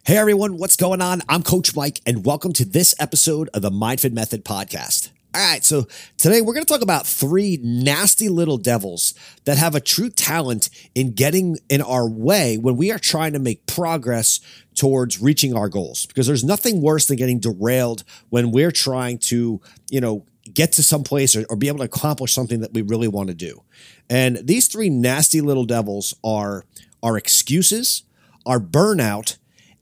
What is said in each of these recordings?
Hey everyone, what's going on? I'm Coach Mike, and welcome to this episode of the MindFit Method podcast. All right, so today we're going to talk about three nasty little devils that have a true talent in getting in our way when we are trying to make progress towards reaching our goals. Because there's nothing worse than getting derailed when we're trying to, you know, get to some place or, or be able to accomplish something that we really want to do. And these three nasty little devils are our excuses, our burnout,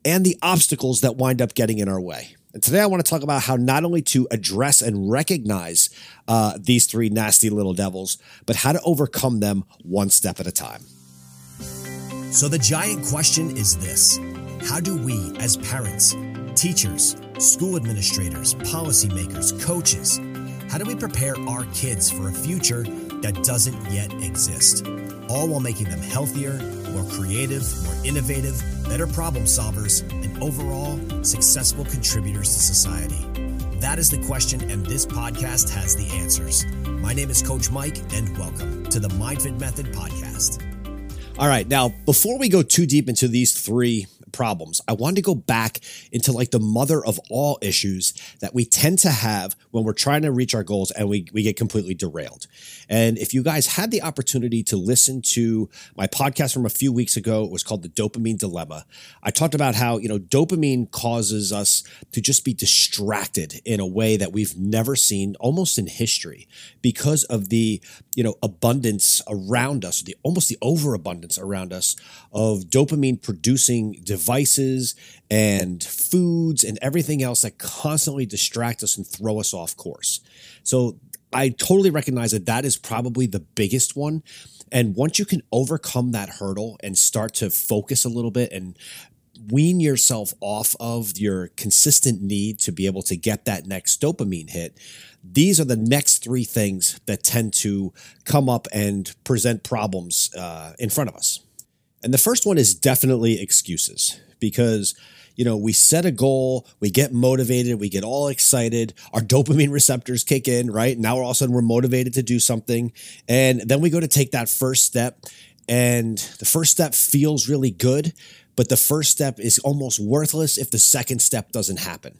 and the obstacles that wind up getting in our way. And today I want to talk about how not only to address and recognize uh, these three nasty little devils, but how to overcome them one step at a time. So, the giant question is this How do we, as parents, teachers, school administrators, policymakers, coaches, how do we prepare our kids for a future that doesn't yet exist? All while making them healthier, more creative, more innovative, better problem solvers, and overall successful contributors to society? That is the question, and this podcast has the answers. My name is Coach Mike, and welcome to the MindFit Method Podcast. All right, now before we go too deep into these three problems. I wanted to go back into like the mother of all issues that we tend to have when we're trying to reach our goals and we, we get completely derailed. And if you guys had the opportunity to listen to my podcast from a few weeks ago, it was called The Dopamine Dilemma. I talked about how, you know, dopamine causes us to just be distracted in a way that we've never seen almost in history because of the, you know, abundance around us, the almost the overabundance around us of dopamine producing devices and foods and everything else that constantly distract us and throw us off course. So I totally recognize that that is probably the biggest one. And once you can overcome that hurdle and start to focus a little bit and wean yourself off of your consistent need to be able to get that next dopamine hit, these are the next three things that tend to come up and present problems uh, in front of us. And the first one is definitely excuses because you know, we set a goal, we get motivated, we get all excited, our dopamine receptors kick in, right? Now all of a sudden we're motivated to do something. And then we go to take that first step, and the first step feels really good, but the first step is almost worthless if the second step doesn't happen.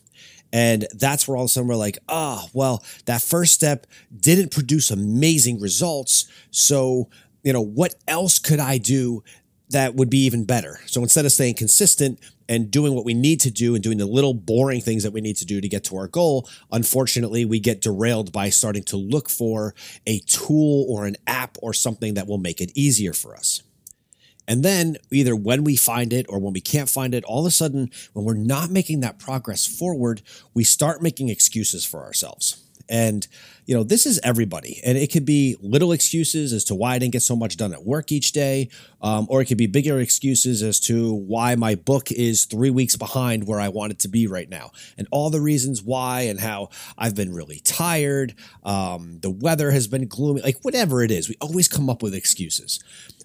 And that's where all of a sudden we're like, ah, oh, well, that first step didn't produce amazing results. So, you know, what else could I do that would be even better. So instead of staying consistent and doing what we need to do and doing the little boring things that we need to do to get to our goal, unfortunately, we get derailed by starting to look for a tool or an app or something that will make it easier for us. And then either when we find it or when we can't find it, all of a sudden, when we're not making that progress forward, we start making excuses for ourselves. And, you know, this is everybody. And it could be little excuses as to why I didn't get so much done at work each day, um, or it could be bigger excuses as to why my book is three weeks behind where I want it to be right now, and all the reasons why, and how I've been really tired. Um, the weather has been gloomy, like whatever it is. We always come up with excuses.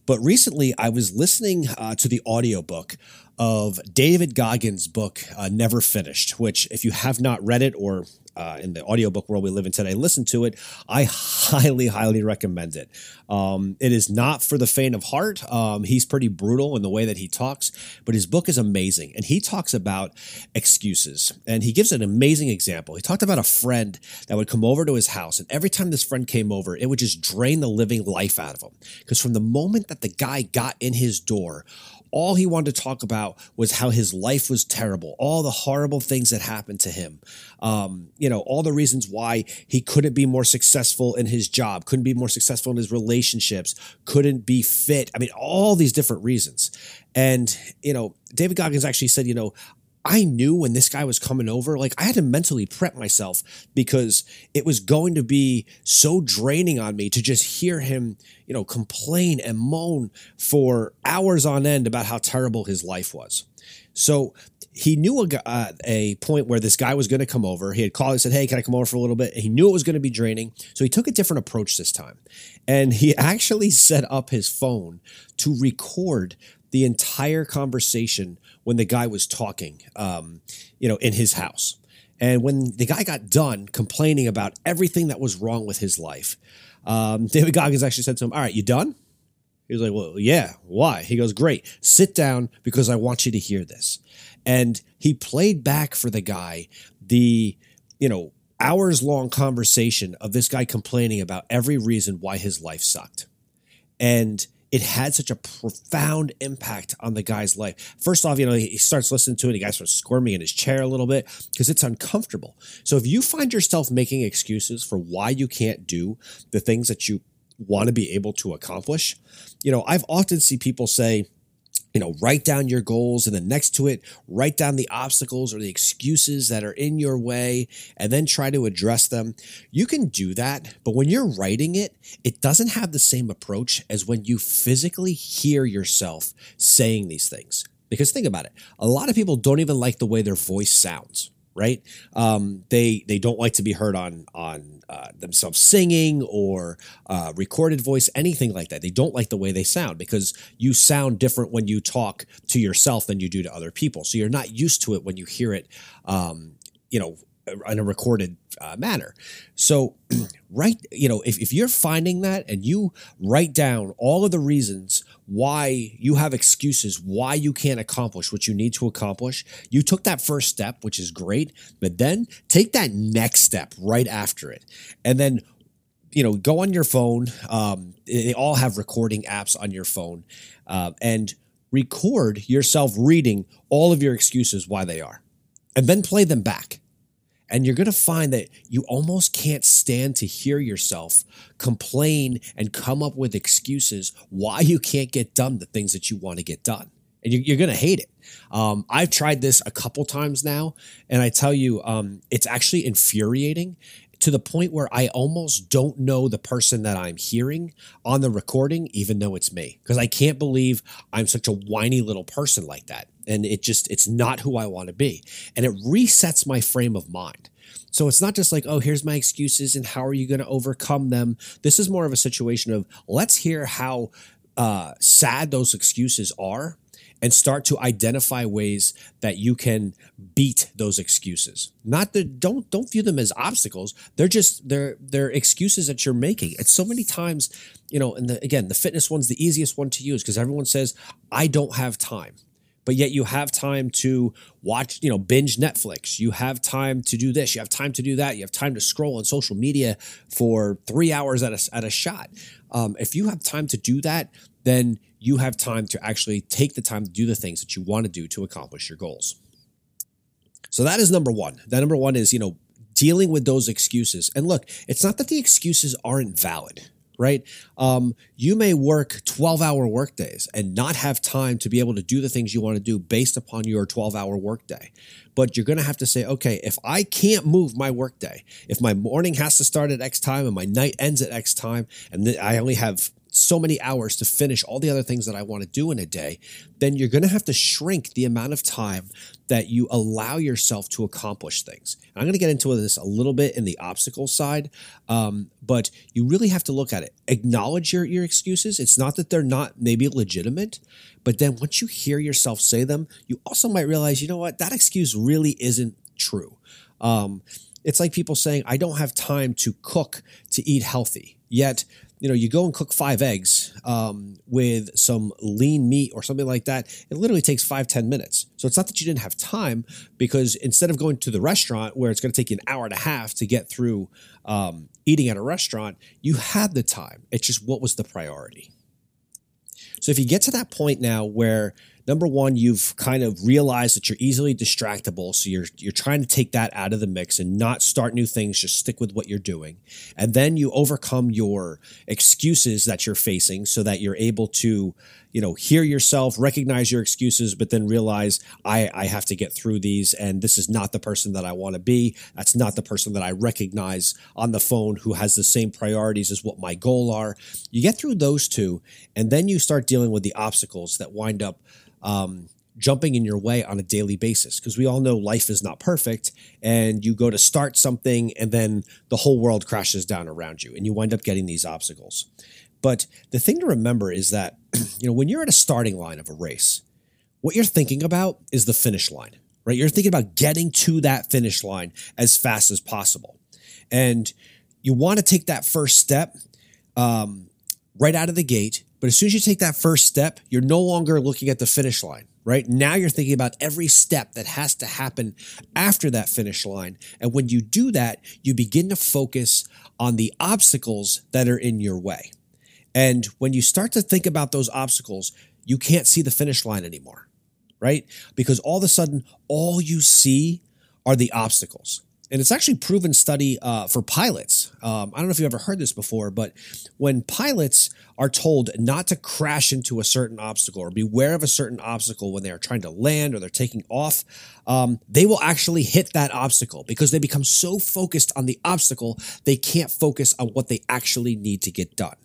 But recently, I was listening uh, to the audiobook of David Goggins' book, uh, Never Finished, which, if you have not read it or uh, in the audiobook world we live in today, listen to it. I highly, highly recommend it. Um, it is not for the faint of heart. Um, he's pretty brutal in the way that he talks, but his book is amazing. And he talks about excuses. And he gives an amazing example. He talked about a friend that would come over to his house. And every time this friend came over, it would just drain the living life out of him. Because from the moment that the guy got in his door, all he wanted to talk about was how his life was terrible, all the horrible things that happened to him. Um, you know, all the reasons why he couldn't be more successful in his job, couldn't be more successful in his relationships, couldn't be fit. I mean, all these different reasons. And, you know, David Goggins actually said, you know, I knew when this guy was coming over, like I had to mentally prep myself because it was going to be so draining on me to just hear him, you know, complain and moan for hours on end about how terrible his life was. So he knew a, uh, a point where this guy was going to come over. He had called and said, Hey, can I come over for a little bit? He knew it was going to be draining. So he took a different approach this time. And he actually set up his phone to record the entire conversation when the guy was talking, um, you know, in his house. And when the guy got done complaining about everything that was wrong with his life, um, David Goggins actually said to him, All right, you done? He was like, Well, yeah, why? He goes, Great, sit down because I want you to hear this. And he played back for the guy the, you know, hours long conversation of this guy complaining about every reason why his life sucked. And it had such a profound impact on the guy's life. First off, you know, he starts listening to it. The guy starts squirming in his chair a little bit because it's uncomfortable. So if you find yourself making excuses for why you can't do the things that you want to be able to accomplish, you know, I've often see people say, you know, write down your goals and then next to it, write down the obstacles or the excuses that are in your way and then try to address them. You can do that, but when you're writing it, it doesn't have the same approach as when you physically hear yourself saying these things. Because think about it, a lot of people don't even like the way their voice sounds right? Um, they they don't like to be heard on on uh, themselves singing or uh, recorded voice, anything like that. They don't like the way they sound because you sound different when you talk to yourself than you do to other people. So you're not used to it when you hear it, um, you know, in a recorded uh, manner. So, right, you know, if, if you're finding that and you write down all of the reasons why you have excuses, why you can't accomplish what you need to accomplish, you took that first step, which is great, but then take that next step right after it. And then you know, go on your phone. Um, they all have recording apps on your phone, uh, and record yourself reading all of your excuses why they are, and then play them back. And you're going to find that you almost can't stand to hear yourself complain and come up with excuses why you can't get done the things that you want to get done. And you're, going to hate it. Um, I've tried this a couple times now, and I tell you, um, it's actually infuriating to the point where I almost don't know the person that I'm hearing on the recording, even though it's me, because I can't believe I'm such a whiny little person like that. And it just, it's not who I want to be. And it resets my frame of mind. So it's not just like, oh, here's my excuses and how are you going to overcome them? This is more of a situation of let's hear how uh, sad those excuses are and start to identify ways that you can beat those excuses. Not that don't don't view them as obstacles. They're just they're they're excuses that you're making. It's so many times, you know, and the, again, the fitness one's the easiest one to use because everyone says, I don't have time but yet you have time to watch, you know, binge Netflix. You have time to do this. You have time to do that. You have time to scroll on social media for three hours at a, at a shot. Um, if you have time to do that, then you have time to actually take the time to do the things that you want to do to accomplish your goals. So that is number one. That number one is, you know, dealing with those excuses. And look, it's not that the excuses aren't valid right? Um, you may work 12 hour workdays and not have time to be able to do the things you want to do based upon your 12 hour workday. But you're going to have to say, okay, if I can't move my workday, if my morning has to start at X time and my night ends at X time, and I only have so many hours to finish all the other things that I want to do in a day, then you're going to have to shrink the amount of time that you allow yourself to accomplish things. And I'm going to get into this a little bit in the obstacle side, um, but you really have to look at it. Acknowledge your, your excuses. It's not that they're not maybe legitimate, but then once you hear yourself say them, you also might realize, you know what, that excuse really isn't true. Um, it's like people saying, I don't have time to cook to eat healthy. Yet you know, you go and cook five eggs um, with some lean meat or something like that. It literally takes five ten minutes. So it's not that you didn't have time because instead of going to the restaurant where it's going to take you an hour and a half to get through um, eating at a restaurant, you had the time. It's just what was the priority. So if you get to that point now where number one, you've kind of realized that you're easily distractible. So you're you're trying to take that out of the mix and not start new things, just stick with what you're doing. And then you overcome your excuses that you're facing so that you're able to, you know, hear yourself, recognize your excuses, but then realize I, I have to get through these and this is not the person that I want to be. That's not the person that I recognize on the phone who has the same priorities as what my goal are. You get through those two, and then you start dealing with the obstacles that wind up um, jumping in your way on a daily basis because we all know life is not perfect and you go to start something and then the whole world crashes down around you and you wind up getting these obstacles. But the thing to remember is that you know when you're at a starting line of a race, what you're thinking about is the finish line, right? You're thinking about getting to that finish line as fast as possible. And you want to take that first step um, right out of the gate. But as soon as you take that first step, you're no longer looking at the finish line, right? Now you're thinking about every step that has to happen after that finish line. And when you do that, you begin to focus on the obstacles that are in your way. And when you start to think about those obstacles, you can't see the finish line anymore, right? Because all of a sudden, all you see are the obstacles and it's actually proven study uh, for pilots. Um, I don't know if you've ever heard this before, but when pilots are told not to crash into a certain obstacle or beware of a certain obstacle when they are trying to land or they're taking off, um, they will actually hit that obstacle because they become so focused on the obstacle they can't focus on what they actually need to get done.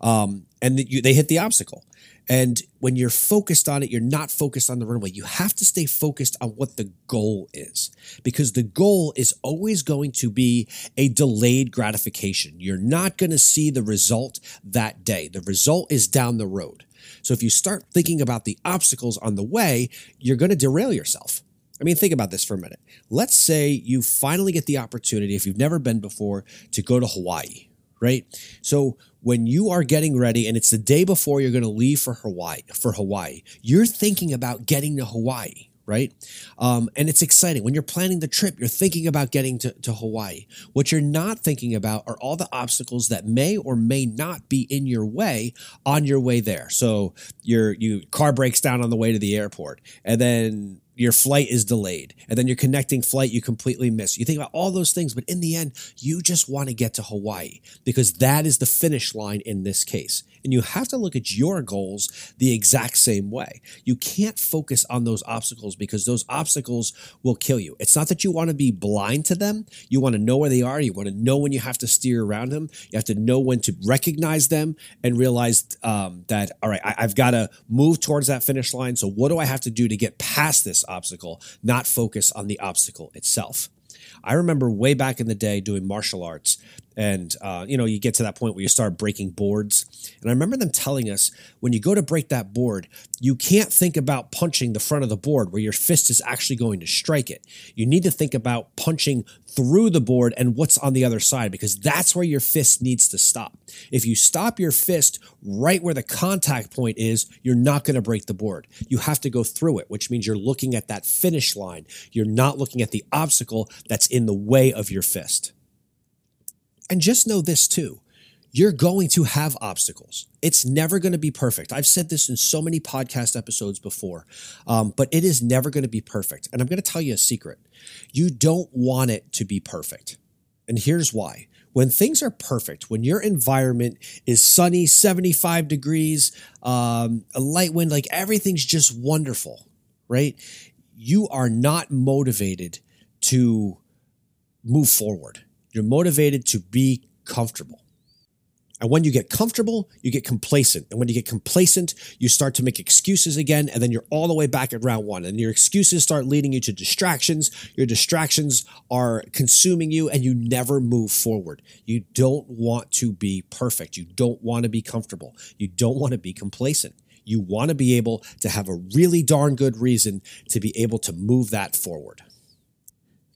Um, and they hit the obstacle. And when you're focused on it, you're not focused on the runway. You have to stay focused on what the goal is because the goal is always going to be a delayed gratification. You're not going to see the result that day. The result is down the road. So if you start thinking about the obstacles on the way, you're going to derail yourself. I mean, think about this for a minute. Let's say you finally get the opportunity, if you've never been before, to go to Hawaii, right? So when you are getting ready and it's the day before you're going to leave for Hawaii, for Hawaii, you're thinking about getting to Hawaii right? Um, and it's exciting. When you're planning the trip, you're thinking about getting to, to Hawaii. What you're not thinking about are all the obstacles that may or may not be in your way on your way there. So your you car breaks down on the way to the airport, and then your flight is delayed and then your connecting flight you completely miss. You think about all those things, but in the end, you just want to get to Hawaii because that is the finish line in this case. And you have to look at your goals the exact same way. You can't focus on those obstacles because those obstacles will kill you. It's not that you want to be blind to them. You want to know where they are. You want to know when you have to steer around them. You have to know when to recognize them and realize um, that, all right, I, I've got to move towards that finish line. So what do I have to do to get past this obstacle, not focus on the obstacle itself? I remember way back in the day doing martial arts, and uh, you know you get to that point where you start breaking boards. And i remember them telling us when you go to break that board you can't think about punching the front of the board where your fist is actually going to strike it. You need to think about punching through the board and what's on the other side because that's where your fist needs to stop. If you stop your fist right where the contact point is you're not going to break the board. You have to go through it which means you're looking at that finish line. You're not looking at the obstacle that's in the way of your fist and just know this too you're going to have obstacles. It's never going to be perfect. I've said this in so many podcast episodes before, um, but it is never going to be perfect. And I'm going to tell you a secret you don't want it to be perfect. And here's why. When things are perfect, when your environment is sunny, 75 degrees, um, a light wind, like everything's just wonderful, right? You are not motivated to move forward you're motivated to be comfortable. And when you get comfortable, you get complacent. And when you get complacent, you start to make excuses again. And then you're all the way back at round one. And your excuses start leading you to distractions. Your distractions are consuming you and you never move forward. You don't want to be perfect. You don't want to be comfortable. You don't want to be complacent. You want to be able to have a really darn good reason to be able to move that forward.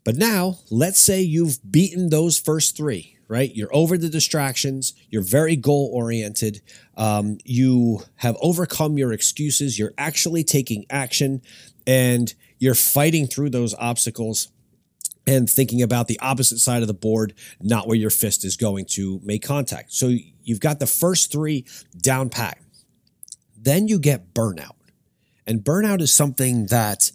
But now, let's say you've beaten those first three, right? You're over the distractions. You're very goal oriented. Um, you have overcome your excuses. You're actually taking action and you're fighting through those obstacles and thinking about the opposite side of the board, not where your fist is going to make contact. So you've got the first three down pat. Then you get burnout. And burnout is something that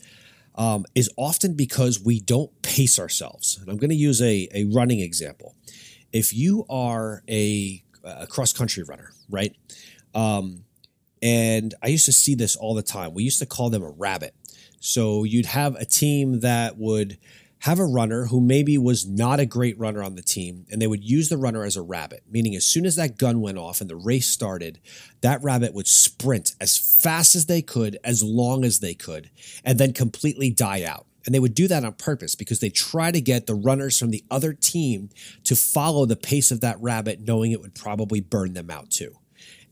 um, is often because we don't pace ourselves. And I'm going to use a, a running example. If you are a, a cross country runner, right? Um, and I used to see this all the time. We used to call them a rabbit. So you'd have a team that would have a runner who maybe was not a great runner on the team, and they would use the runner as a rabbit, meaning as soon as that gun went off and the race started, that rabbit would sprint as fast as they could, as long as they could, and then completely die out. And they would do that on purpose because they try to get the runners from the other team to follow the pace of that rabbit, knowing it would probably burn them out too.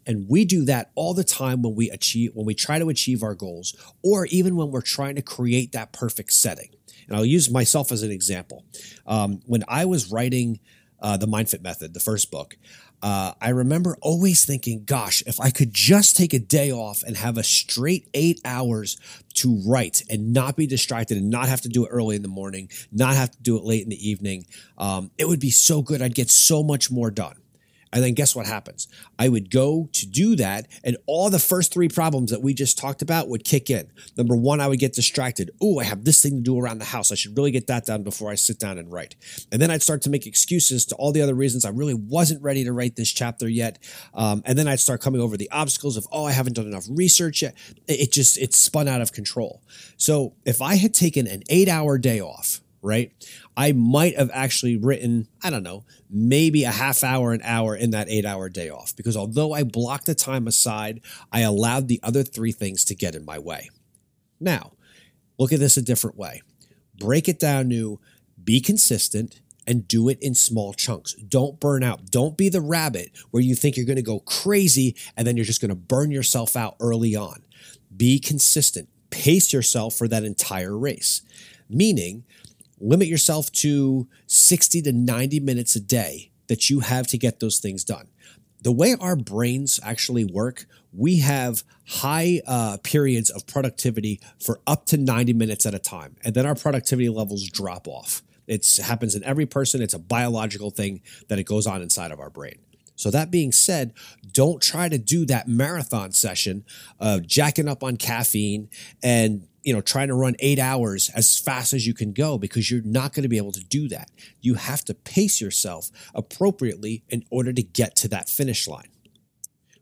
And we do that all the time when we achieve, when we try to achieve our goals, or even when we're trying to create that perfect setting. And I'll use myself as an example. Um, when I was writing uh, the MindFit Method, the first book, uh, I remember always thinking, gosh, if I could just take a day off and have a straight eight hours to write and not be distracted and not have to do it early in the morning, not have to do it late in the evening, um, it would be so good. I'd get so much more done. And then guess what happens? I would go to do that, and all the first three problems that we just talked about would kick in. Number one, I would get distracted. Oh, I have this thing to do around the house. I should really get that done before I sit down and write. And then I'd start to make excuses to all the other reasons I really wasn't ready to write this chapter yet. Um, and then I'd start coming over the obstacles of, oh, I haven't done enough research yet. It just, it spun out of control. So if I had taken an eight hour day off, right? I might have actually written, I don't know, maybe a half hour, an hour in that eight hour day off. Because although I blocked the time aside, I allowed the other three things to get in my way. Now, look at this a different way. Break it down to be consistent and do it in small chunks. Don't burn out. Don't be the rabbit where you think you're going to go crazy and then you're just going to burn yourself out early on. Be consistent. Pace yourself for that entire race. Meaning, limit yourself to 60 to 90 minutes a day that you have to get those things done. The way our brains actually work, we have high uh, periods of productivity for up to 90 minutes at a time, and then our productivity levels drop off. It happens in every person. It's a biological thing that it goes on inside of our brain. So that being said, don't try to do that marathon session of jacking up on caffeine and you know trying to run 8 hours as fast as you can go because you're not going to be able to do that. You have to pace yourself appropriately in order to get to that finish line.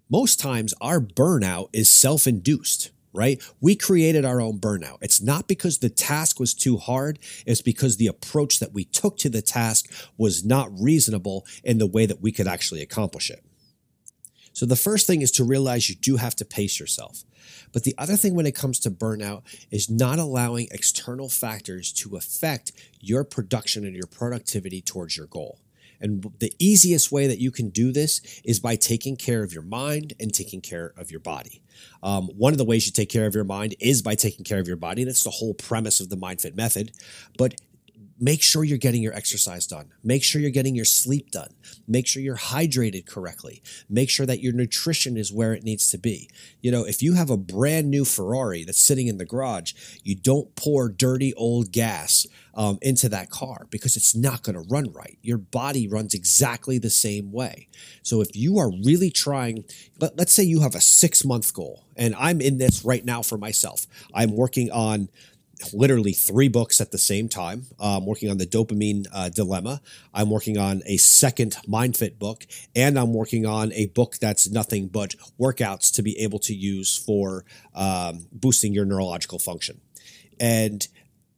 Most times our burnout is self-induced right? We created our own burnout. It's not because the task was too hard, it's because the approach that we took to the task was not reasonable in the way that we could actually accomplish it. So the first thing is to realize you do have to pace yourself. But the other thing when it comes to burnout is not allowing external factors to affect your production and your productivity towards your goal. And the easiest way that you can do this is by taking care of your mind and taking care of your body. Um, one of the ways you take care of your mind is by taking care of your body. and That's the whole premise of the MindFit method. But make sure you're getting your exercise done. Make sure you're getting your sleep done. Make sure you're hydrated correctly. Make sure that your nutrition is where it needs to be. You know, if you have a brand new Ferrari that's sitting in the garage, you don't pour dirty old gas um, into that car because it's not going to run right. Your body runs exactly the same way. So if you are really trying, let, let's say you have a six month goal, and I'm in this right now for myself. I'm working on literally three books at the same time. I'm working on the dopamine uh, dilemma. I'm working on a second MindFit book, and I'm working on a book that's nothing but workouts to be able to use for um, boosting your neurological function. And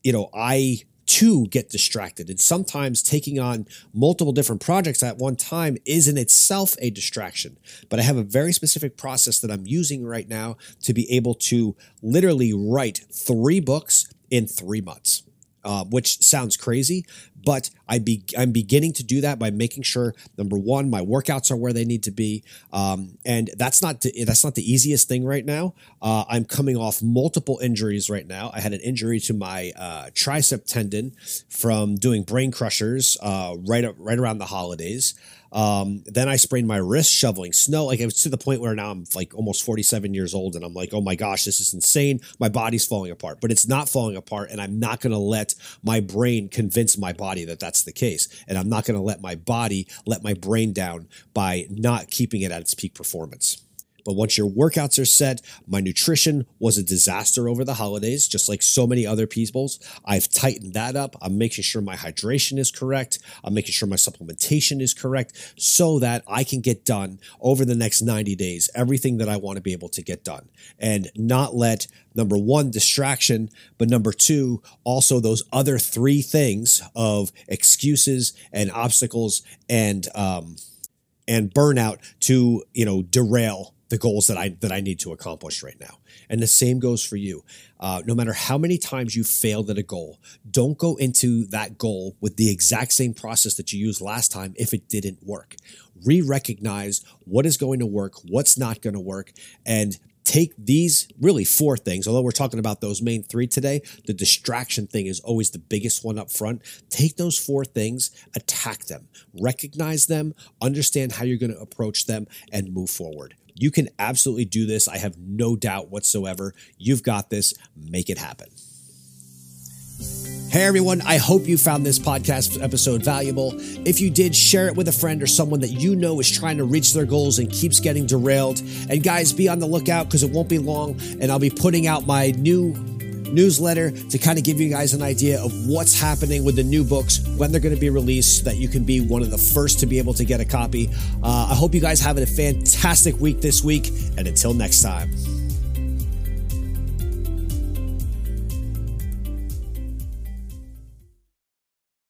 you know, I to get distracted. And sometimes taking on multiple different projects at one time is in itself a distraction. But I have a very specific process that I'm using right now to be able to literally write three books in three months uh, which sounds crazy, but I be, I'm beginning to do that by making sure number one, my workouts are where they need to be, um, and that's not the, that's not the easiest thing right now. Uh, I'm coming off multiple injuries right now. I had an injury to my uh, tricep tendon from doing brain crushers uh, right right around the holidays. Um, then I sprained my wrist shoveling snow. Like it was to the point where now I'm like almost 47 years old and I'm like, oh my gosh, this is insane. My body's falling apart, but it's not falling apart. And I'm not going to let my brain convince my body that that's the case. And I'm not going to let my body let my brain down by not keeping it at its peak performance. But once your workouts are set, my nutrition was a disaster over the holidays, just like so many other people's. I've tightened that up. I'm making sure my hydration is correct. I'm making sure my supplementation is correct so that I can get done over the next 90 days everything that I want to be able to get done and not let number one, distraction, but number two, also those other three things of excuses and obstacles and, um, and burnout to, you know, derail the goals that I that I need to accomplish right now. And the same goes for you. Uh, no matter how many times you failed at a goal, don't go into that goal with the exact same process that you used last time if it didn't work. Re recognize what is going to work, what's not going to work, and take these really four things, although we're talking about those main three today, the distraction thing is always the biggest one up front. Take those four things, attack them, recognize them, understand how you're going to approach them, and move forward. You can absolutely do this. I have no doubt whatsoever. You've got this. Make it happen. Hey everyone, I hope you found this podcast episode valuable. If you did, share it with a friend or someone that you know is trying to reach their goals and keeps getting derailed. And guys, be on the lookout because it won't be long and I'll be putting out my new newsletter to kind of give you guys an idea of what's happening with the new books, when they're going to be released, so that you can be one of the first to be able to get a copy. Uh, I hope you guys have a fantastic week this week, and until next time.